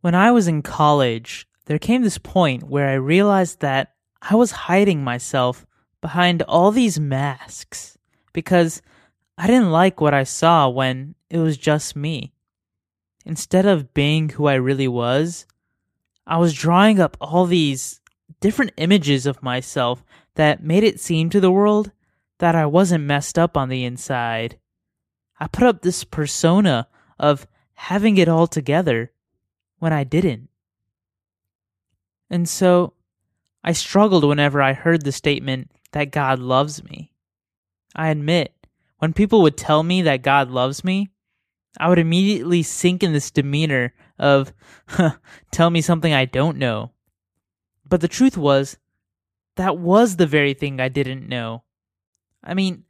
When I was in college, there came this point where I realized that I was hiding myself behind all these masks because I didn't like what I saw when it was just me. Instead of being who I really was, I was drawing up all these different images of myself that made it seem to the world that I wasn't messed up on the inside. I put up this persona of having it all together when I didn't. And so I struggled whenever I heard the statement that God loves me. I admit, when people would tell me that God loves me, I would immediately sink in this demeanor of, huh, tell me something I don't know. But the truth was, that was the very thing I didn't know. I mean,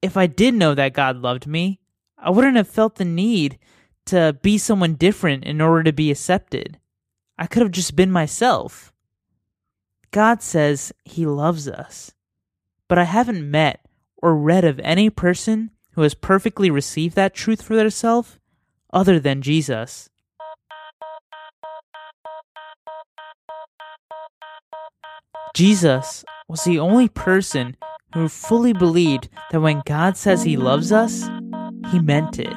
if I did know that God loved me, I wouldn't have felt the need to be someone different in order to be accepted. I could have just been myself. God says He loves us, but I haven't met or read of any person who has perfectly received that truth for themselves other than Jesus. Jesus was the only person who fully believed that when God says He loves us, He meant it.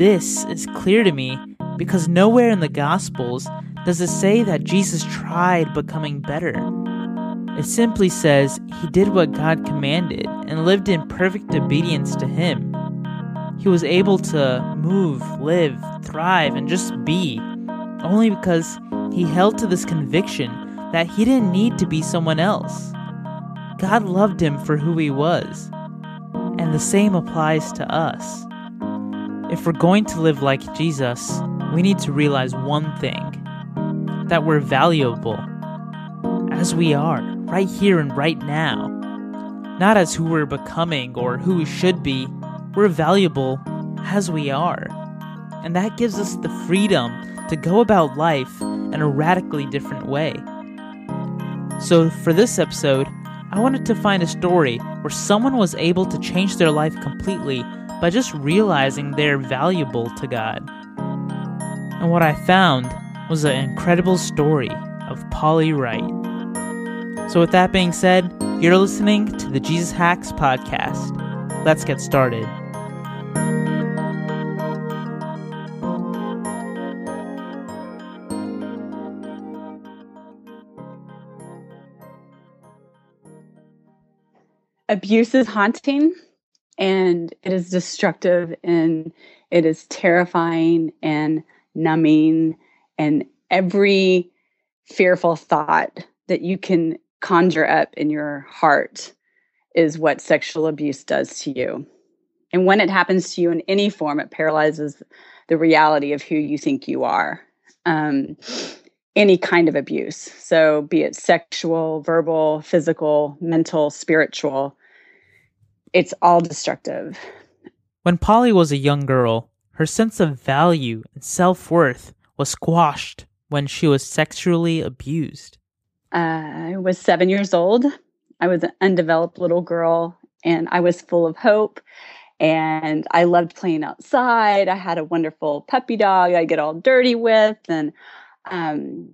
This is clear to me because nowhere in the Gospels does it say that Jesus tried becoming better. It simply says he did what God commanded and lived in perfect obedience to Him. He was able to move, live, thrive, and just be, only because he held to this conviction that he didn't need to be someone else. God loved him for who he was, and the same applies to us. If we're going to live like Jesus, we need to realize one thing that we're valuable as we are, right here and right now. Not as who we're becoming or who we should be, we're valuable as we are. And that gives us the freedom to go about life in a radically different way. So, for this episode, I wanted to find a story where someone was able to change their life completely by just realizing they're valuable to God. And what I found was an incredible story of Polly Wright. So, with that being said, you're listening to the Jesus Hacks podcast. Let's get started. Abuse is haunting and it is destructive and it is terrifying and numbing and every fearful thought that you can conjure up in your heart is what sexual abuse does to you. And when it happens to you in any form, it paralyzes the reality of who you think you are. Um, any kind of abuse. So, be it sexual, verbal, physical, mental, spiritual, it's all destructive. When Polly was a young girl, her sense of value and self worth was squashed when she was sexually abused. Uh, I was seven years old. I was an undeveloped little girl and I was full of hope. And I loved playing outside. I had a wonderful puppy dog I get all dirty with. And um,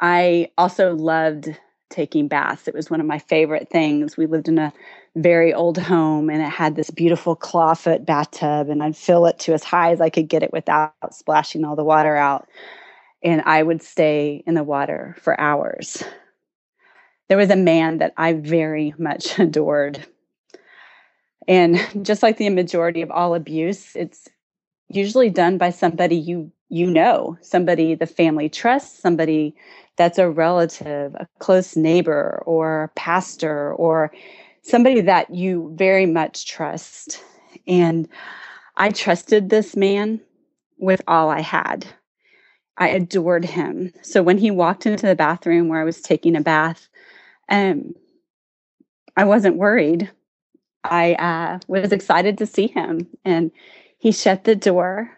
I also loved taking baths. It was one of my favorite things. We lived in a very old home and it had this beautiful clawfoot bathtub and I'd fill it to as high as I could get it without splashing all the water out. And I would stay in the water for hours. There was a man that I very much adored. And just like the majority of all abuse, it's usually done by somebody you you know, somebody the family trusts, somebody that's a relative, a close neighbor or pastor or somebody that you very much trust. And I trusted this man with all I had. I adored him. So when he walked into the bathroom where I was taking a bath, um, I wasn't worried. I uh, was excited to see him, and he shut the door.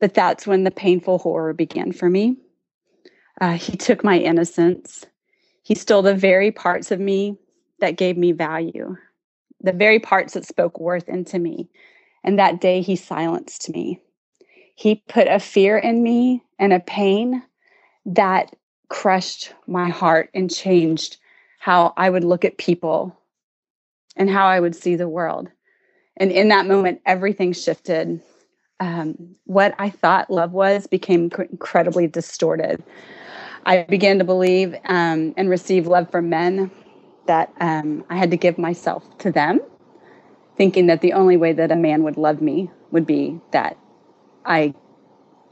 But that's when the painful horror began for me. Uh, he took my innocence. He stole the very parts of me that gave me value, the very parts that spoke worth into me. And that day, he silenced me. He put a fear in me and a pain that crushed my heart and changed how I would look at people and how I would see the world. And in that moment, everything shifted. Um, what I thought love was became incredibly distorted. I began to believe um, and receive love from men that um, I had to give myself to them, thinking that the only way that a man would love me would be that I,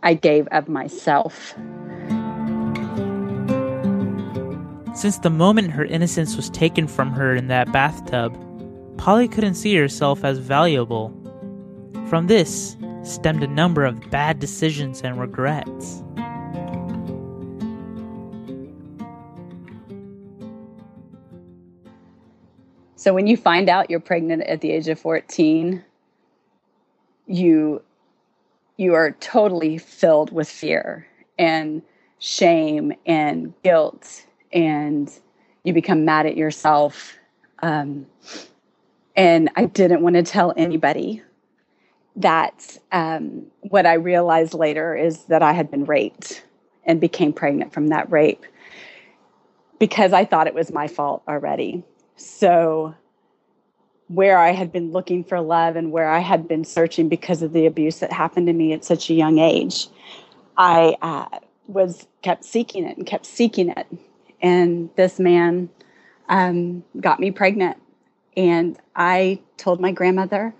I gave of myself. Since the moment her innocence was taken from her in that bathtub, Polly couldn't see herself as valuable. From this stemmed a number of bad decisions and regrets. So when you find out you're pregnant at the age of 14, you you are totally filled with fear and shame and guilt and you become mad at yourself um, and I didn't want to tell anybody that um, what I realized later is that I had been raped and became pregnant from that rape because I thought it was my fault already. So, where I had been looking for love and where I had been searching because of the abuse that happened to me at such a young age, I uh, was kept seeking it and kept seeking it. And this man um, got me pregnant and I told my grandmother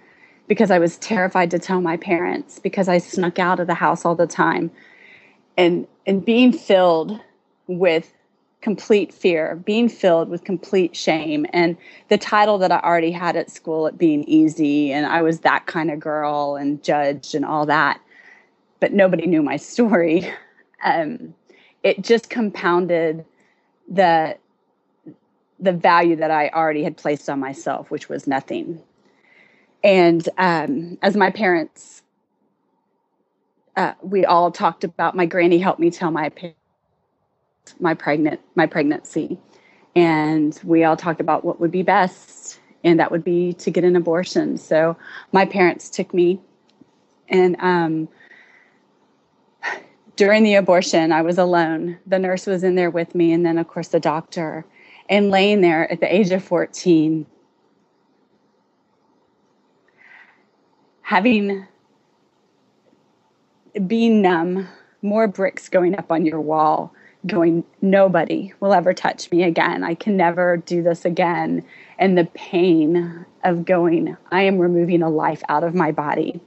because I was terrified to tell my parents because I snuck out of the house all the time. And and being filled with complete fear, being filled with complete shame and the title that I already had at school at being easy and I was that kind of girl and judged and all that. But nobody knew my story. Um, it just compounded the the value that I already had placed on myself, which was nothing. And um, as my parents, uh, we all talked about. My granny helped me tell my my pregnant my pregnancy, and we all talked about what would be best, and that would be to get an abortion. So my parents took me, and um, during the abortion, I was alone. The nurse was in there with me, and then of course the doctor and laying there at the age of 14, having being numb, more bricks going up on your wall, going, nobody will ever touch me again. I can never do this again. And the pain of going, I am removing a life out of my body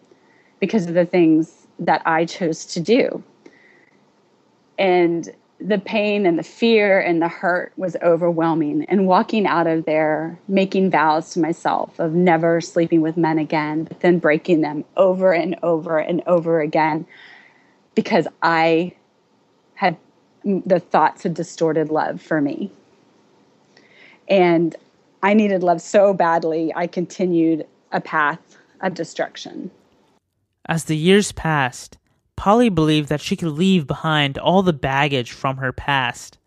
because of the things that I chose to do. And the pain and the fear and the hurt was overwhelming. And walking out of there, making vows to myself of never sleeping with men again, but then breaking them over and over and over again because I had the thoughts had distorted love for me. And I needed love so badly, I continued a path of destruction. As the years passed, Polly believed that she could leave behind all the baggage from her past.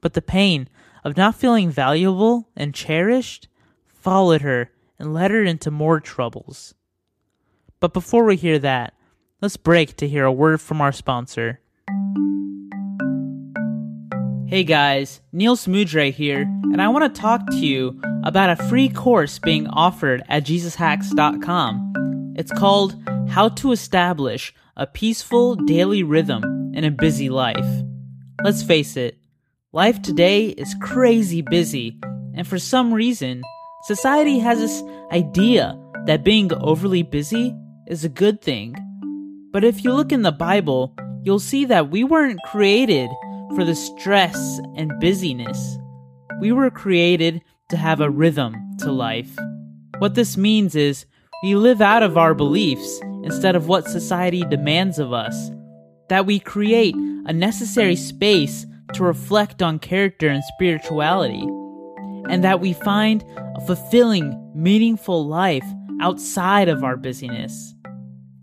But the pain of not feeling valuable and cherished followed her and led her into more troubles. But before we hear that, let's break to hear a word from our sponsor. Hey guys, Neil Smudre here, and I want to talk to you about a free course being offered at JesusHacks.com. It's called How to Establish a peaceful daily rhythm in a busy life. Let's face it, life today is crazy busy, and for some reason, society has this idea that being overly busy is a good thing. But if you look in the Bible, you'll see that we weren't created for the stress and busyness. We were created to have a rhythm to life. What this means is we live out of our beliefs instead of what society demands of us. That we create a necessary space to reflect on character and spirituality. And that we find a fulfilling, meaningful life outside of our busyness.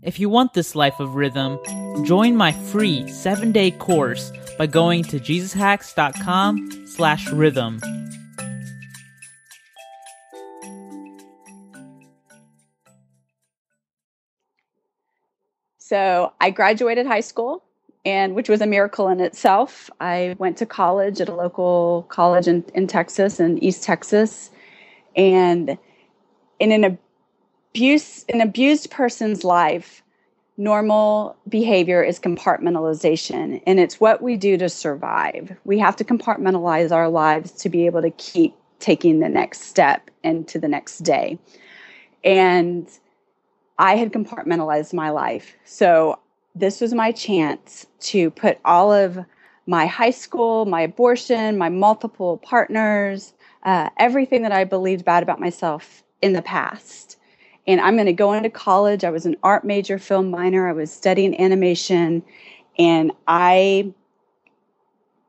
If you want this life of rhythm, join my free 7-day course by going to jesushacks.com slash rhythm. So I graduated high school, and which was a miracle in itself. I went to college at a local college in, in Texas, in East Texas, and in an abuse, an abused person's life, normal behavior is compartmentalization, and it's what we do to survive. We have to compartmentalize our lives to be able to keep taking the next step into the next day. And I had compartmentalized my life. So this was my chance to put all of my high school, my abortion, my multiple partners, uh, everything that I believed bad about myself in the past. And I'm going to go into college. I was an art major, film minor. I was studying animation. And I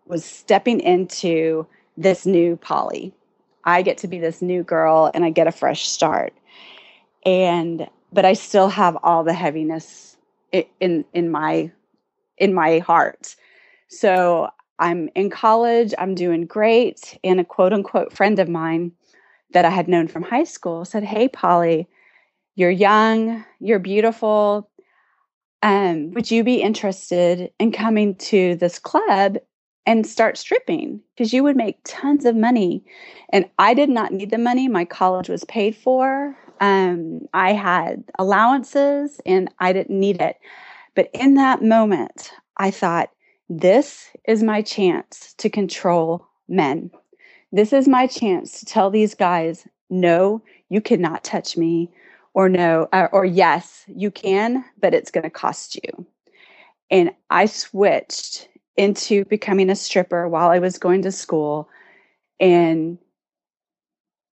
was stepping into this new Polly. I get to be this new girl and I get a fresh start. And but I still have all the heaviness in in my in my heart. So I'm in college, I'm doing great, and a quote unquote friend of mine that I had known from high school said, "Hey Polly, you're young, you're beautiful. Um, would you be interested in coming to this club and start stripping because you would make tons of money. And I did not need the money. My college was paid for. Um, I had allowances and I didn't need it. But in that moment, I thought, this is my chance to control men. This is my chance to tell these guys, no, you cannot touch me, or no, or, or yes, you can, but it's going to cost you. And I switched into becoming a stripper while I was going to school. And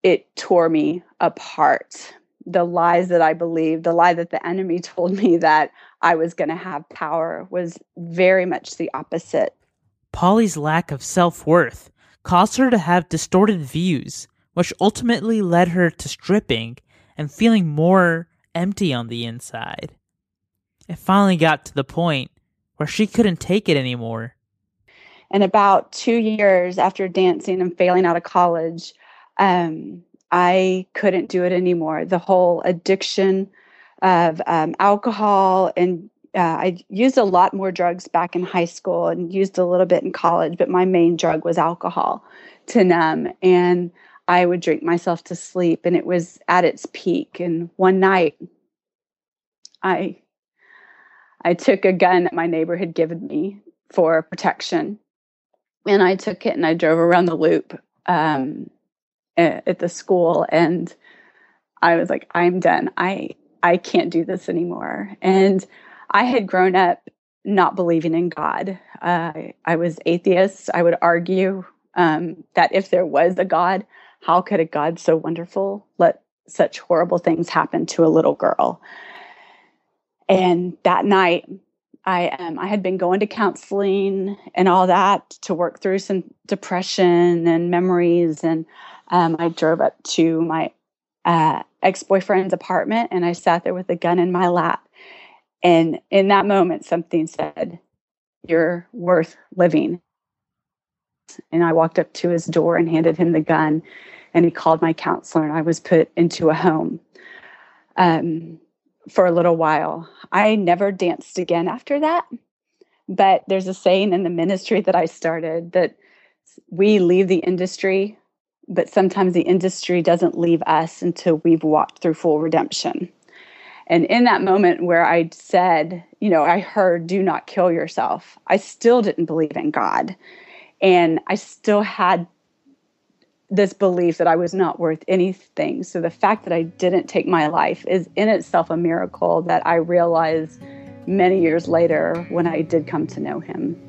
it tore me apart. The lies that I believed, the lie that the enemy told me that I was going to have power was very much the opposite. Polly's lack of self worth caused her to have distorted views, which ultimately led her to stripping and feeling more empty on the inside. It finally got to the point where she couldn't take it anymore. And about two years after dancing and failing out of college, um, I couldn't do it anymore. The whole addiction of um, alcohol and uh, I used a lot more drugs back in high school and used a little bit in college, but my main drug was alcohol to numb. And I would drink myself to sleep, and it was at its peak. And one night, I I took a gun that my neighbor had given me for protection, and I took it and I drove around the loop um, at the school, and I was like, I'm done. I I can't do this anymore. And I had grown up not believing in God. Uh, I was atheist. I would argue um, that if there was a God, how could a God so wonderful let such horrible things happen to a little girl? And that night, I um, I had been going to counseling and all that to work through some depression and memories, and um, I drove up to my uh, ex boyfriend's apartment and I sat there with a gun in my lap. And in that moment, something said, "You're worth living." And I walked up to his door and handed him the gun, and he called my counselor, and I was put into a home. Um, for a little while. I never danced again after that. But there's a saying in the ministry that I started that we leave the industry, but sometimes the industry doesn't leave us until we've walked through full redemption. And in that moment where I said, you know, I heard, do not kill yourself, I still didn't believe in God. And I still had this belief that I was not worth anything. So the fact that I didn't take my life is in itself a miracle that I realized many years later when I did come to know him.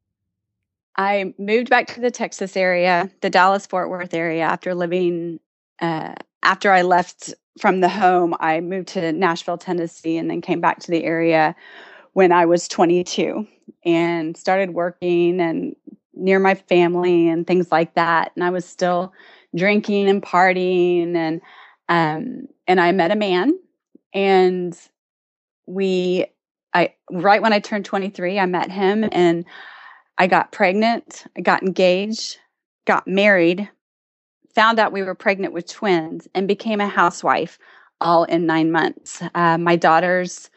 I moved back to the Texas area, the Dallas Fort Worth area, after living. Uh, after I left from the home, I moved to Nashville, Tennessee, and then came back to the area when I was 22 and started working and near my family and things like that. And I was still drinking and partying and um and I met a man and we I right when I turned 23, I met him and I got pregnant, I got engaged, got married, found out we were pregnant with twins, and became a housewife all in nine months. Uh, my daughters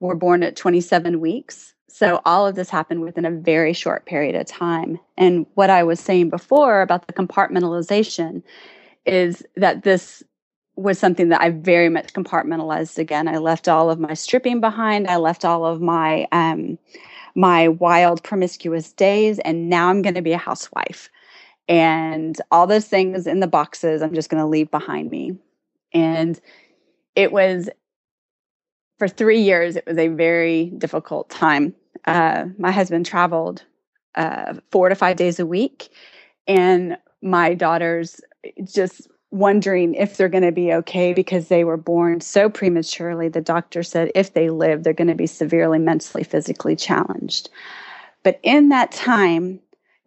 were born at 27 weeks. So all of this happened within a very short period of time. And what I was saying before about the compartmentalization is that this was something that I very much compartmentalized again. I left all of my stripping behind. I left all of my um, my wild promiscuous days and now I'm going to be a housewife. And all those things in the boxes I'm just going to leave behind me. And it was for 3 years it was a very difficult time. Uh, my husband traveled uh, 4 to 5 days a week and my daughters just wondering if they're going to be okay because they were born so prematurely. The doctor said if they live, they're going to be severely mentally, physically challenged. But in that time,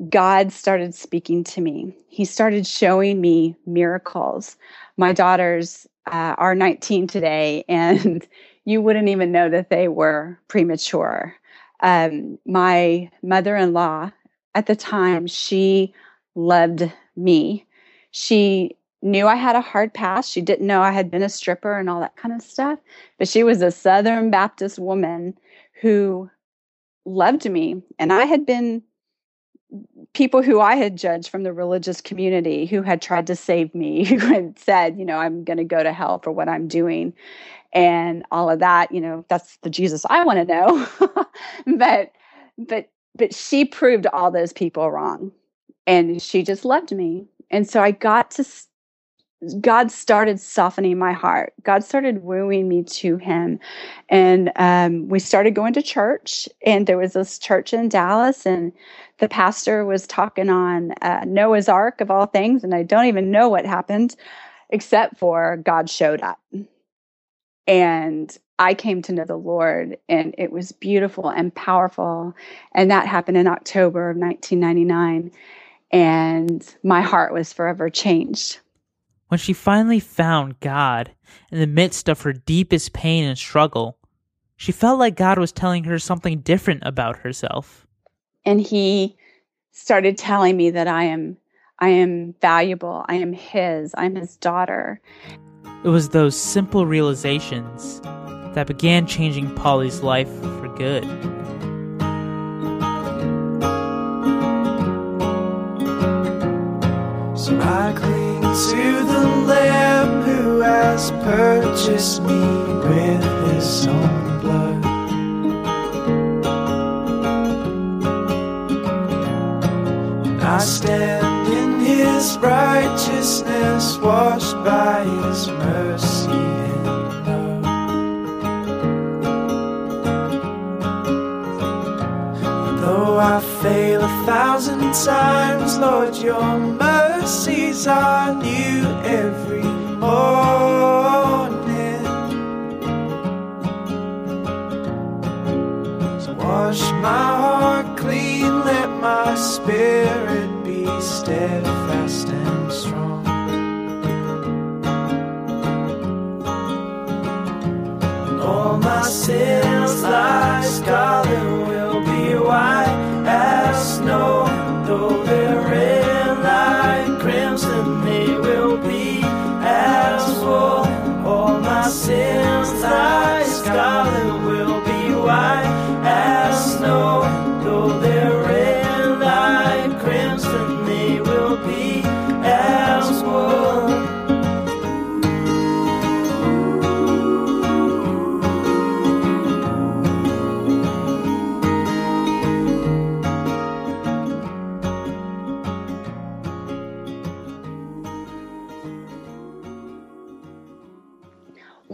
God started speaking to me. He started showing me miracles. My daughters uh, are 19 today, and you wouldn't even know that they were premature. Um, my mother in law at the time, she loved me. She knew I had a hard past. She didn't know I had been a stripper and all that kind of stuff. But she was a Southern Baptist woman who loved me. And I had been people who I had judged from the religious community who had tried to save me, who had said, you know, I'm going to go to hell for what I'm doing and all of that, you know, that's the Jesus I want to know. but but but she proved all those people wrong. And she just loved me. And so I got to God started softening my heart. God started wooing me to Him. And um, we started going to church. And there was this church in Dallas, and the pastor was talking on uh, Noah's Ark of all things. And I don't even know what happened, except for God showed up. And I came to know the Lord, and it was beautiful and powerful. And that happened in October of 1999. And my heart was forever changed when she finally found God in the midst of her deepest pain and struggle, she felt like God was telling her something different about herself. And he started telling me that I am I am valuable. I am his. I'm his daughter. It was those simple realizations that began changing Polly's life for good. So I cling to the Lamb who has purchased me with his own blood. I stand in his righteousness, washed by his mercy and love. Though I fail a thousand times, Lord, your mercies are new every morning. So wash my heart clean, let my spirit be steadfast and strong. And all my sins like scarlet will be white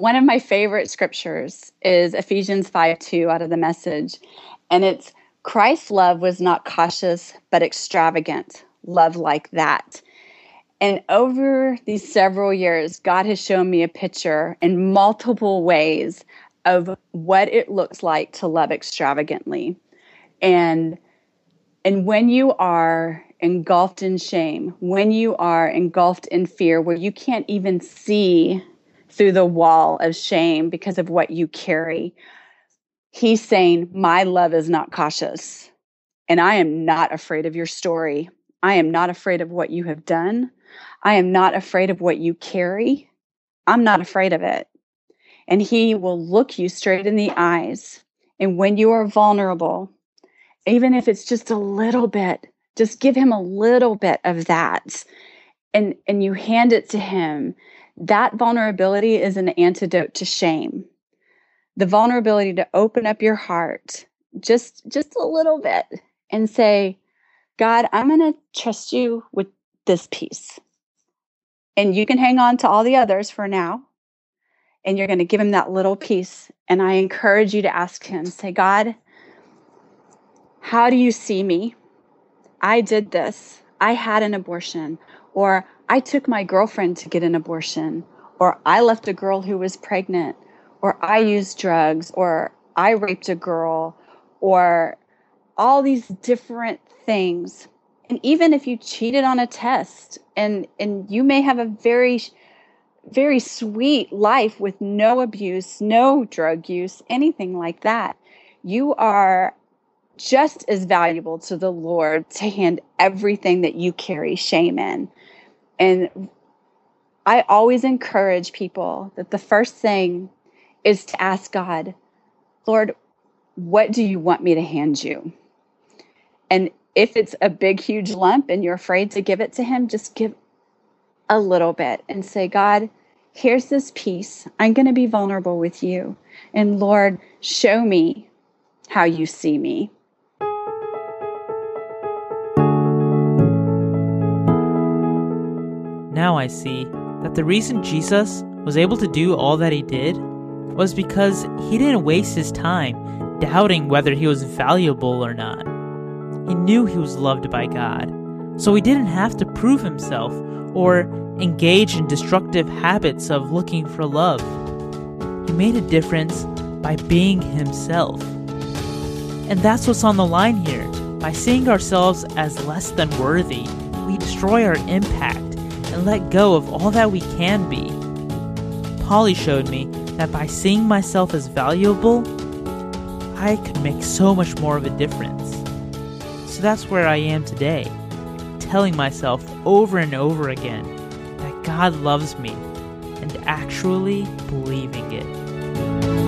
one of my favorite scriptures is Ephesians 5 2 out of the message. And it's Christ's love was not cautious, but extravagant. Love like that. And over these several years, God has shown me a picture in multiple ways of what it looks like to love extravagantly. And and when you are engulfed in shame, when you are engulfed in fear where you can't even see through the wall of shame because of what you carry, he's saying, My love is not cautious. And I am not afraid of your story. I am not afraid of what you have done. I am not afraid of what you carry. I'm not afraid of it. And he will look you straight in the eyes. And when you are vulnerable, even if it's just a little bit, just give him a little bit of that. And, and you hand it to him. That vulnerability is an antidote to shame. The vulnerability to open up your heart just just a little bit and say, God, I'm going to trust you with this piece. And you can hang on to all the others for now. And you're going to give him that little piece. And I encourage you to ask him, say, God, how do you see me? I did this. I had an abortion. Or I took my girlfriend to get an abortion. Or I left a girl who was pregnant. Or I used drugs. Or I raped a girl. Or all these different things and even if you cheated on a test and and you may have a very very sweet life with no abuse no drug use anything like that you are just as valuable to the lord to hand everything that you carry shame in and i always encourage people that the first thing is to ask god lord what do you want me to hand you and if it's a big, huge lump and you're afraid to give it to Him, just give a little bit and say, God, here's this piece. I'm going to be vulnerable with you. And Lord, show me how you see me. Now I see that the reason Jesus was able to do all that he did was because he didn't waste his time doubting whether he was valuable or not. He knew he was loved by God, so he didn't have to prove himself or engage in destructive habits of looking for love. He made a difference by being himself. And that's what's on the line here. By seeing ourselves as less than worthy, we destroy our impact and let go of all that we can be. Polly showed me that by seeing myself as valuable, I could make so much more of a difference. So that's where I am today, telling myself over and over again that God loves me and actually believing it.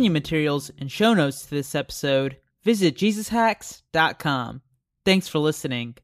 Companion materials and show notes to this episode, visit JesusHacks.com. Thanks for listening.